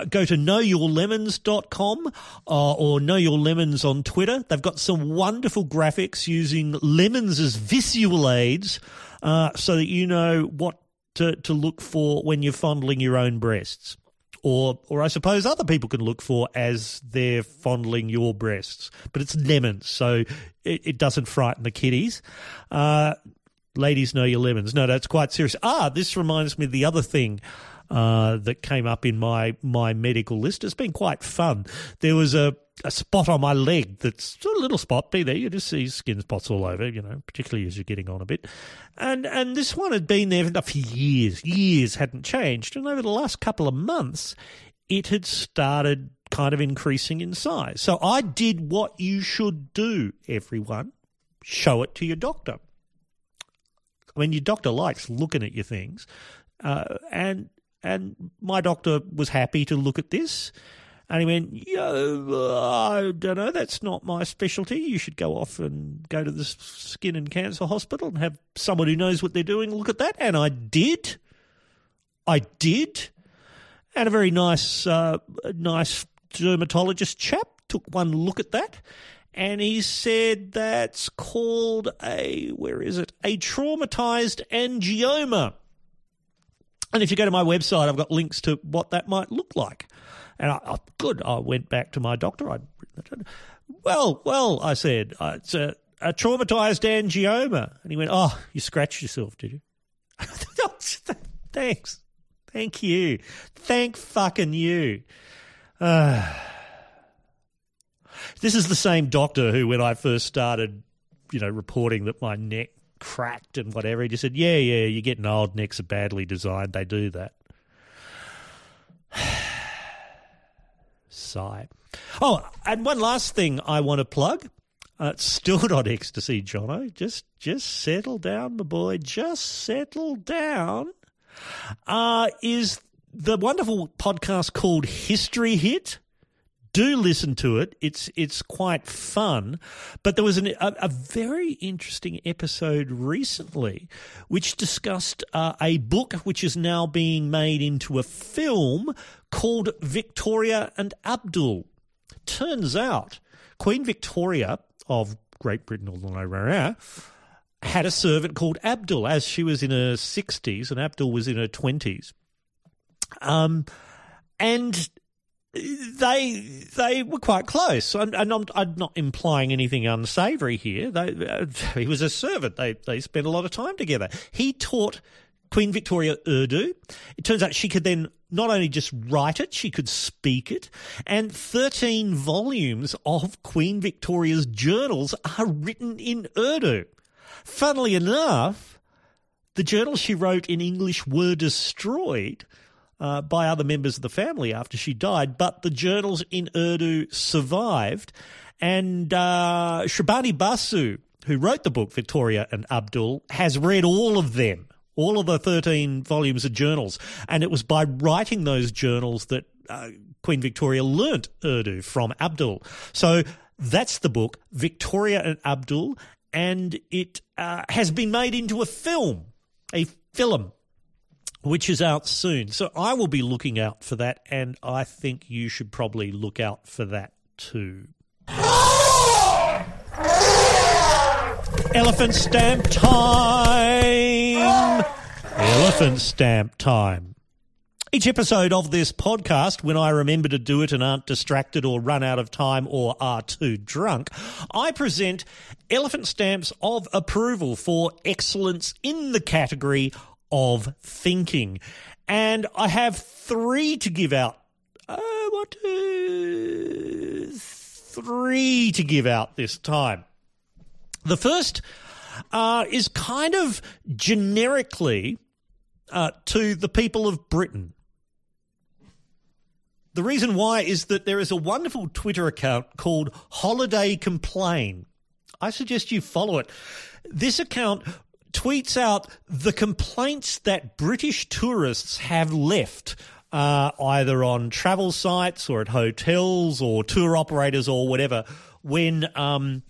go to knowyourlemons.com uh, or knowyourlemons on Twitter. They've got some wonderful graphics using lemons as visual aids uh, so that you know what to, to look for when you're fondling your own breasts or or I suppose other people can look for as they're fondling your breasts. But it's lemons, so it, it doesn't frighten the kiddies. Uh, ladies know your lemons. No, that's quite serious. Ah, this reminds me of the other thing. Uh, that came up in my my medical list. It's been quite fun. There was a a spot on my leg that's a little spot, be there. You just see skin spots all over, you know, particularly as you're getting on a bit. And and this one had been there for years, years, hadn't changed. And over the last couple of months, it had started kind of increasing in size. So I did what you should do, everyone. Show it to your doctor. I mean, your doctor likes looking at your things. Uh, and and my doctor was happy to look at this and he went, Yo, I don't know, that's not my specialty. You should go off and go to the skin and cancer hospital and have someone who knows what they're doing look at that. And I did. I did. And a very nice, uh, nice dermatologist chap took one look at that. And he said that's called a, where is it? A traumatized angioma. And if you go to my website, I've got links to what that might look like. And I, I good, I went back to my doctor. I, well, well, I said, uh, it's a, a traumatized angioma. And he went, oh, you scratched yourself, did you? Thanks. Thank you. Thank fucking you. Uh, this is the same doctor who, when I first started, you know, reporting that my neck cracked and whatever, he just said, yeah, yeah, you're getting old, necks are badly designed, they do that. Sigh. Oh, and one last thing I want to plug. Uh, still not ecstasy, Jono. Just, just settle down, my boy. Just settle down. Uh, is the wonderful podcast called History Hit do listen to it. It's it's quite fun. But there was an, a, a, very interesting episode recently which discussed uh, a book which is now being made into a film called Victoria and Abdul. Turns out Queen Victoria of Great Britain, or had a servant called Abdul as she was in her 60s and Abdul was in her 20s. Um, and they they were quite close, and, and I'm, I'm, not implying anything unsavoury here. They, uh, he was a servant. They they spent a lot of time together. He taught Queen Victoria Urdu. It turns out she could then not only just write it, she could speak it, and 13 volumes of Queen Victoria's journals are written in Urdu. Funnily enough, the journals she wrote in English were destroyed uh, by other members of the family after she died, but the journals in Urdu survived. And uh, Shrabani Basu, who wrote the book Victoria and Abdul, has read all of them all of the 13 volumes of journals. And it was by writing those journals that uh, Queen Victoria learnt Urdu from Abdul. So that's the book, Victoria and Abdul, and it uh, has been made into a film, a film, which is out soon. So I will be looking out for that, and I think you should probably look out for that too. Elephant stamp time! Elephant stamp time. Each episode of this podcast, when I remember to do it and aren't distracted or run out of time or are too drunk, I present elephant stamps of approval for excellence in the category of thinking. And I have three to give out. Uh, what? Three to give out this time. The first uh, is kind of generically uh, to the people of Britain. The reason why is that there is a wonderful Twitter account called Holiday Complain. I suggest you follow it. This account tweets out the complaints that British tourists have left uh, either on travel sites or at hotels or tour operators or whatever when um,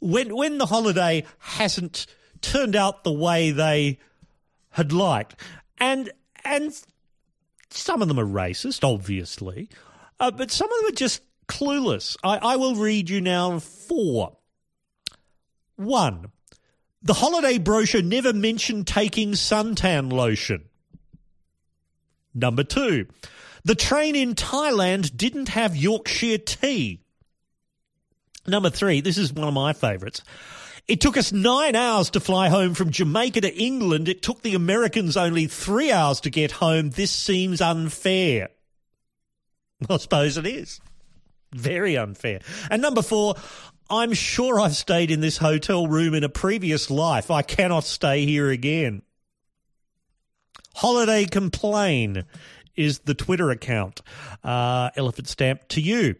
when when the holiday hasn't turned out the way they had liked, and and some of them are racist, obviously, uh, but some of them are just clueless. I, I will read you now four. One, the holiday brochure never mentioned taking suntan lotion. Number two, the train in Thailand didn't have Yorkshire tea. Number three, this is one of my favourites. It took us nine hours to fly home from Jamaica to England. It took the Americans only three hours to get home. This seems unfair. I suppose it is. Very unfair. And number four, I'm sure I've stayed in this hotel room in a previous life. I cannot stay here again. Holiday Complain is the Twitter account. Uh, elephant stamp to you.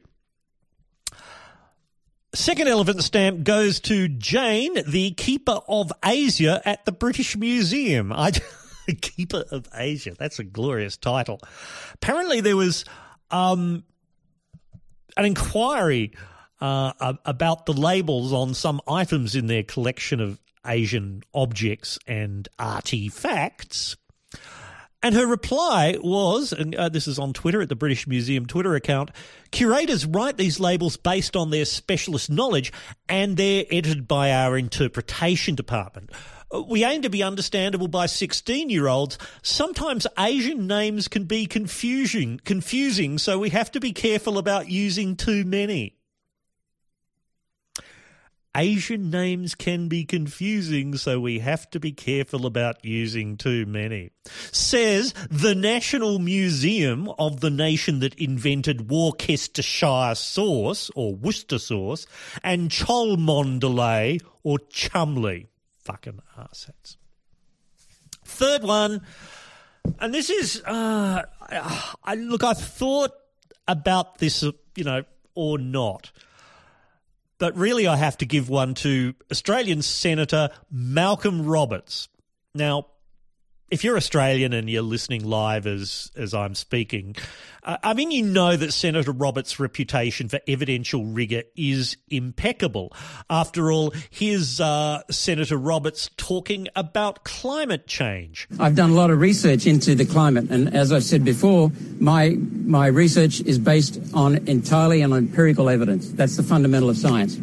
Second elephant stamp goes to Jane, the keeper of Asia at the British Museum. I, keeper of Asia. That's a glorious title. Apparently, there was um, an inquiry uh, about the labels on some items in their collection of Asian objects and artifacts. And her reply was, and uh, this is on Twitter at the British Museum Twitter account curators write these labels based on their specialist knowledge and they're edited by our interpretation department. Uh, we aim to be understandable by 16 year olds. Sometimes Asian names can be confusing, confusing, so we have to be careful about using too many. Asian names can be confusing, so we have to be careful about using too many. Says the National Museum of the nation that invented Worcestershire sauce, or Worcester sauce, and Cholmondeley, or Chumley. Fucking assets. Third one, and this is, uh, I, look, I thought about this, you know, or not. But really, I have to give one to Australian Senator Malcolm Roberts. Now, if you're Australian and you're listening live as as I'm speaking, uh, I mean you know that Senator Roberts' reputation for evidential rigor is impeccable. After all, here's uh, Senator Roberts talking about climate change. I've done a lot of research into the climate, and as I've said before, my my research is based on entirely on empirical evidence. That's the fundamental of science.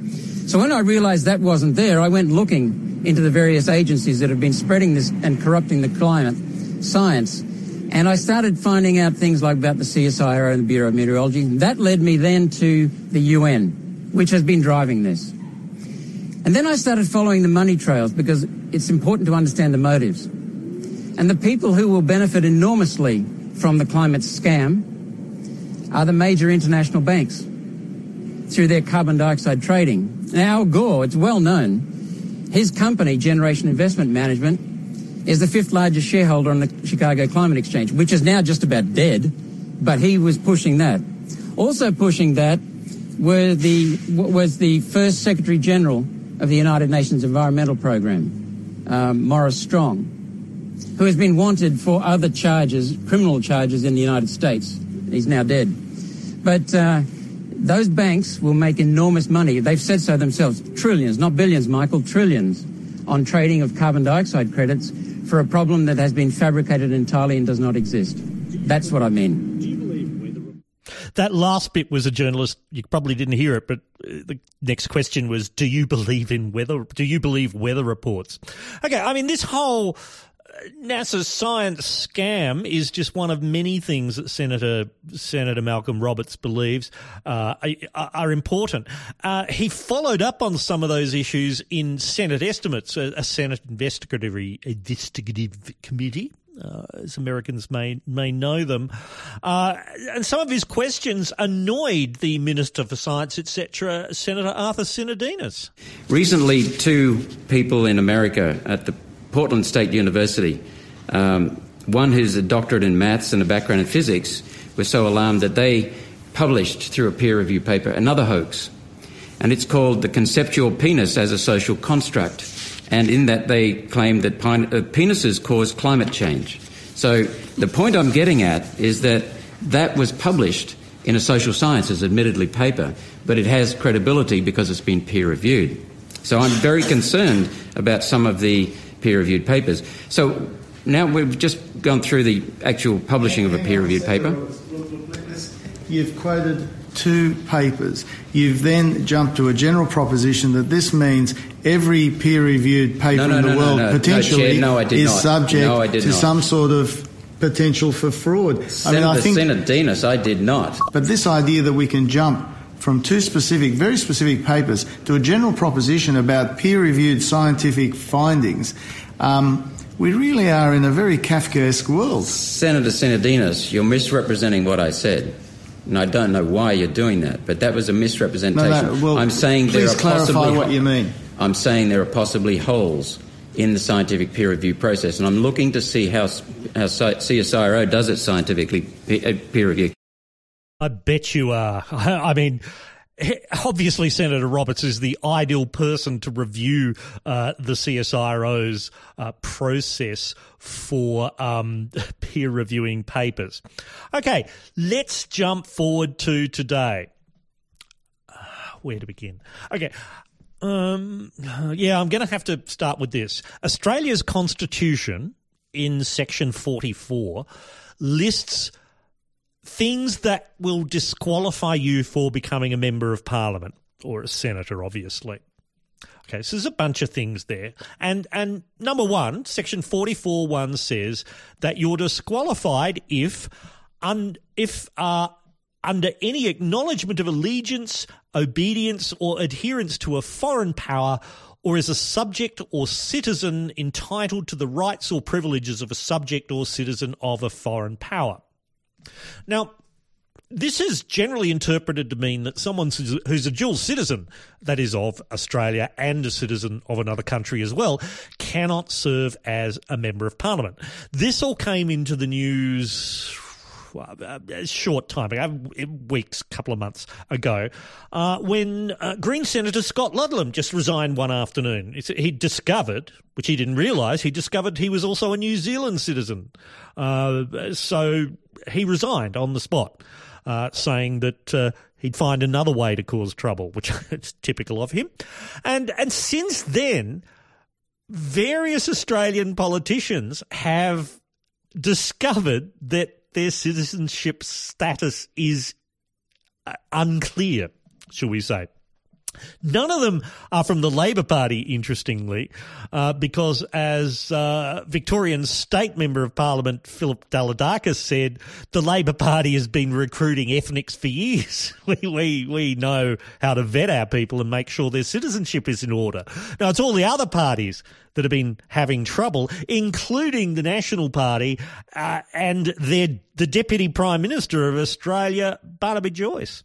So when I realised that wasn't there, I went looking into the various agencies that have been spreading this and corrupting the climate science. And I started finding out things like about the CSIRO and the Bureau of Meteorology. That led me then to the UN, which has been driving this. And then I started following the money trails because it's important to understand the motives. And the people who will benefit enormously from the climate scam are the major international banks through their carbon dioxide trading. Now, Al Gore, it's well known, his company, Generation Investment Management, is the fifth largest shareholder on the Chicago Climate Exchange, which is now just about dead, but he was pushing that. Also pushing that were the, was the first Secretary General of the United Nations Environmental Program, um, Maurice Strong. who has been wanted for other charges, criminal charges in the United States. He's now dead. But uh, those banks will make enormous money. They've said so themselves. Trillions, not billions, Michael, trillions on trading of carbon dioxide credits for a problem that has been fabricated entirely and does not exist. That's what I mean. That last bit was a journalist. You probably didn't hear it, but uh, the next question was, "Do you believe in weather? Do you believe weather reports?" Okay, I mean this whole NASA's science scam is just one of many things that Senator Senator Malcolm Roberts believes uh, are, important. Uh, he followed up on some of those issues in Senate estimates, a, a Senate investigative, investigative committee. Uh, as Americans may may know them, uh, and some of his questions annoyed the Minister for Science, etc., Senator Arthur Sinodinos. Recently, two people in America at the Portland State University. Um, one who's a doctorate in maths and a background in physics was so alarmed that they published through a peer review paper another hoax. And it's called The Conceptual Penis as a Social Construct. And in that, they claim that uh, penises cause climate change. So the point I'm getting at is that that was published in a social sciences, admittedly, paper, but it has credibility because it's been peer reviewed. So I'm very concerned about some of the peer reviewed papers. So now we've just gone through the actual publishing of a peer reviewed paper. You've quoted two papers. You've then jumped to a general proposition that this means every peer reviewed paper no, no, in the no, world potentially is not. subject to not. some sort of potential for fraud. Senator, I mean, I think, Senator Denis, I did not. But this idea that we can jump from two specific, very specific papers to a general proposition about peer reviewed scientific findings, um, we really are in a very Kafkaesque world. Senator Sinodinos, you're misrepresenting what I said. And I don't know why you're doing that, but that was a misrepresentation. No, no, well, I'm saying there are clarify possibly what you mean. I'm saying there are possibly holes in the scientific peer review process, and I'm looking to see how, how CSIRO does its scientifically uh, peer review. I bet you are. I mean, obviously Senator Roberts is the ideal person to review uh, the CSIRO's uh, process for um, peer reviewing papers. Okay, let's jump forward to today. Uh, where to begin? Okay. Um, yeah, I'm going to have to start with this. Australia's constitution in section 44 lists things that will disqualify you for becoming a member of parliament or a senator, obviously. Okay, so there's a bunch of things there. And and number one, section 44.1 says that you're disqualified if un, if uh, under any acknowledgement of allegiance, obedience, or adherence to a foreign power or as a subject or citizen entitled to the rights or privileges of a subject or citizen of a foreign power. Now, this is generally interpreted to mean that someone who's a dual citizen, that is of Australia and a citizen of another country as well, cannot serve as a member of parliament. This all came into the news a short time ago, weeks, couple of months ago, uh, when uh, Green Senator Scott Ludlam just resigned one afternoon. He discovered, which he didn't realise, he discovered he was also a New Zealand citizen. Uh, so he resigned on the spot, uh, saying that uh, he'd find another way to cause trouble, which is typical of him. And and since then, various Australian politicians have discovered that their citizenship status is uh, unclear, shall we say. None of them are from the Labor Party, interestingly, uh, because as uh, Victorian State Member of Parliament Philip Dalidakis said, the Labor Party has been recruiting ethnics for years. we, we, we know how to vet our people and make sure their citizenship is in order. Now, it's all the other parties that have been having trouble, including the National Party uh, and their, the Deputy Prime Minister of Australia, Barnaby Joyce.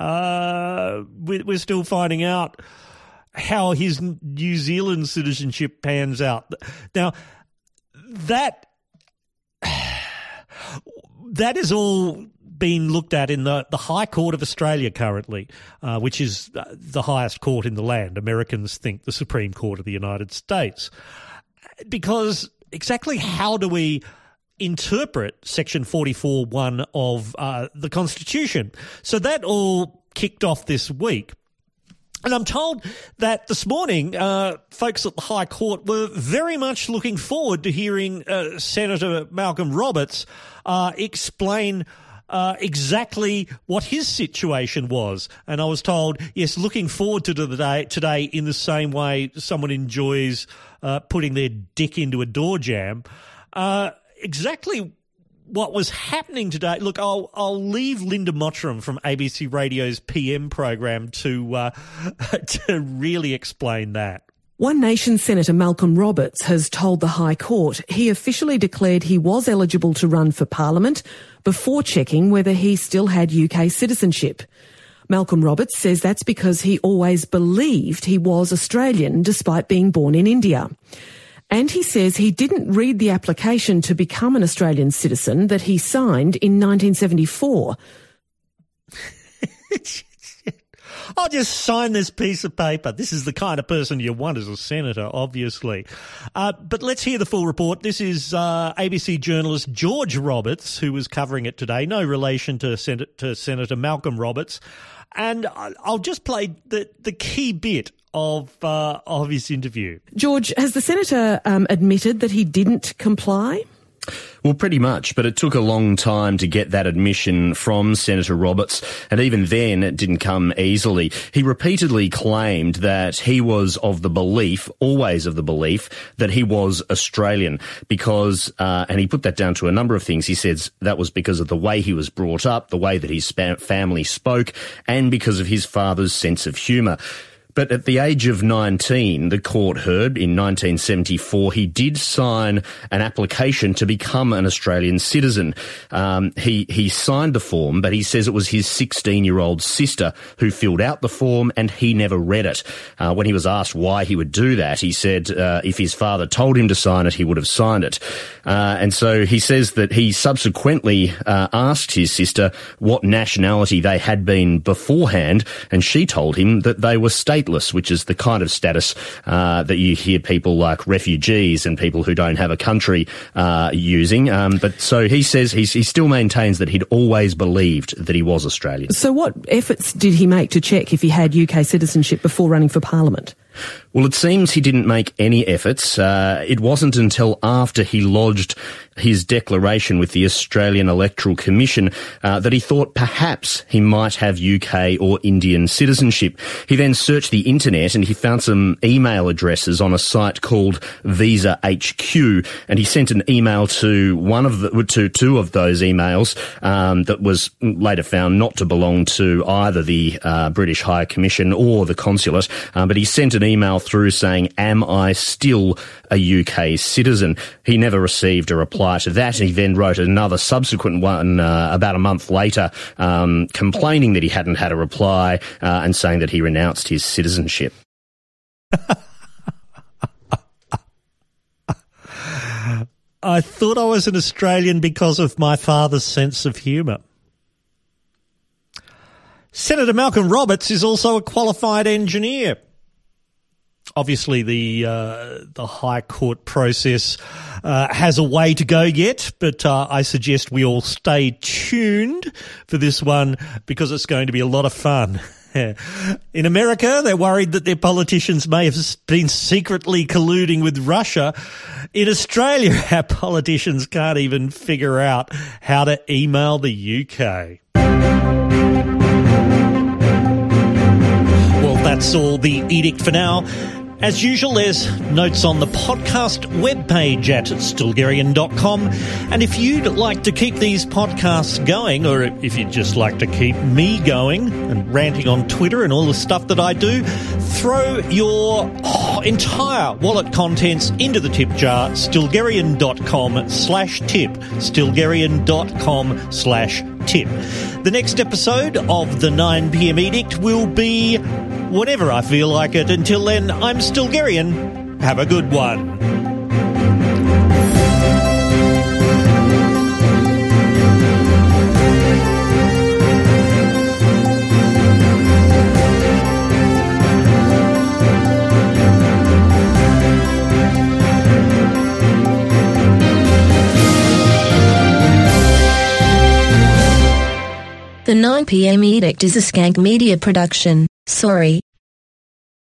Uh, we're still finding out how his New Zealand citizenship pans out. Now, that that is all being looked at in the, the High Court of Australia currently, uh, which is uh, the highest court in the land. Americans think the Supreme Court of the United States. Because exactly how do we interpret Section 44.1 of uh, the Constitution? So that all kicked off this week. And I'm told that this morning, uh, folks at the High Court were very much looking forward to hearing uh, Senator Malcolm Roberts uh, explain uh, exactly what his situation was. And I was told, yes, looking forward to the day today in the same way someone enjoys uh, putting their dick into a door jamb. Uh, exactly what was happening today. Look, I'll I'll leave Linda Mottram from ABC Radio's PM program to uh, to really explain that. One Nation Senator Malcolm Roberts has told the High Court he officially declared he was eligible to run for Parliament before checking whether he still had UK citizenship. Malcolm Roberts says that's because he always believed he was Australian despite being born in India. And he says he didn't read the application to become an Australian citizen that he signed in 1974. I'll just sign this piece of paper. This is the kind of person you want as a senator, obviously. Uh, but let's hear the full report. This is uh, ABC journalist George Roberts, who was covering it today. No relation to, Sen- to Senator Malcolm Roberts. And I'll just play the, the key bit of uh, of his interview. George, has the senator um, admitted that he didn't comply? Well, pretty much, but it took a long time to get that admission from Senator Roberts, and even then it didn't come easily. He repeatedly claimed that he was of the belief, always of the belief, that he was Australian because, uh, and he put that down to a number of things. He says that was because of the way he was brought up, the way that his family spoke, and because of his father's sense of humour. But at the age of 19, the court heard in 1974 he did sign an application to become an Australian citizen. Um, he he signed the form, but he says it was his 16 year old sister who filled out the form, and he never read it. Uh, when he was asked why he would do that, he said uh, if his father told him to sign it, he would have signed it. Uh, and so he says that he subsequently uh, asked his sister what nationality they had been beforehand, and she told him that they were stateless, which is the kind of status uh, that you hear people like refugees and people who don't have a country uh, using. Um, but so he says he still maintains that he'd always believed that he was Australian. So what efforts did he make to check if he had UK citizenship before running for Parliament? Well, it seems he didn't make any efforts. Uh, it wasn't until after he lodged his declaration with the Australian Electoral Commission uh, that he thought perhaps he might have UK or Indian citizenship. He then searched the internet and he found some email addresses on a site called Visa HQ, and he sent an email to one of the to two of those emails um, that was later found not to belong to either the uh, British High Commission or the consulate, um, but he sent an email through saying, Am I still a UK citizen? He never received a reply to that. He then wrote another subsequent one uh, about a month later, um, complaining that he hadn't had a reply uh, and saying that he renounced his citizenship. I thought I was an Australian because of my father's sense of humour. Senator Malcolm Roberts is also a qualified engineer obviously the uh, the High Court process uh, has a way to go yet, but uh, I suggest we all stay tuned for this one because it's going to be a lot of fun. In America, they're worried that their politicians may have been secretly colluding with Russia. In Australia, our politicians can't even figure out how to email the UK. Well, that's all the edict for now. As usual, there's notes on the podcast webpage at stilgherrian.com. And if you'd like to keep these podcasts going, or if you'd just like to keep me going and ranting on Twitter and all the stuff that I do, throw your oh, entire wallet contents into the tip jar, stilgherrian.com slash tip, stilgherrian.com slash tip. The next episode of the 9pm edict will be whenever I feel like it. Until then, I'm still Stilgherrian. Have a good one. The 9pm edict is a skank media production. Sorry.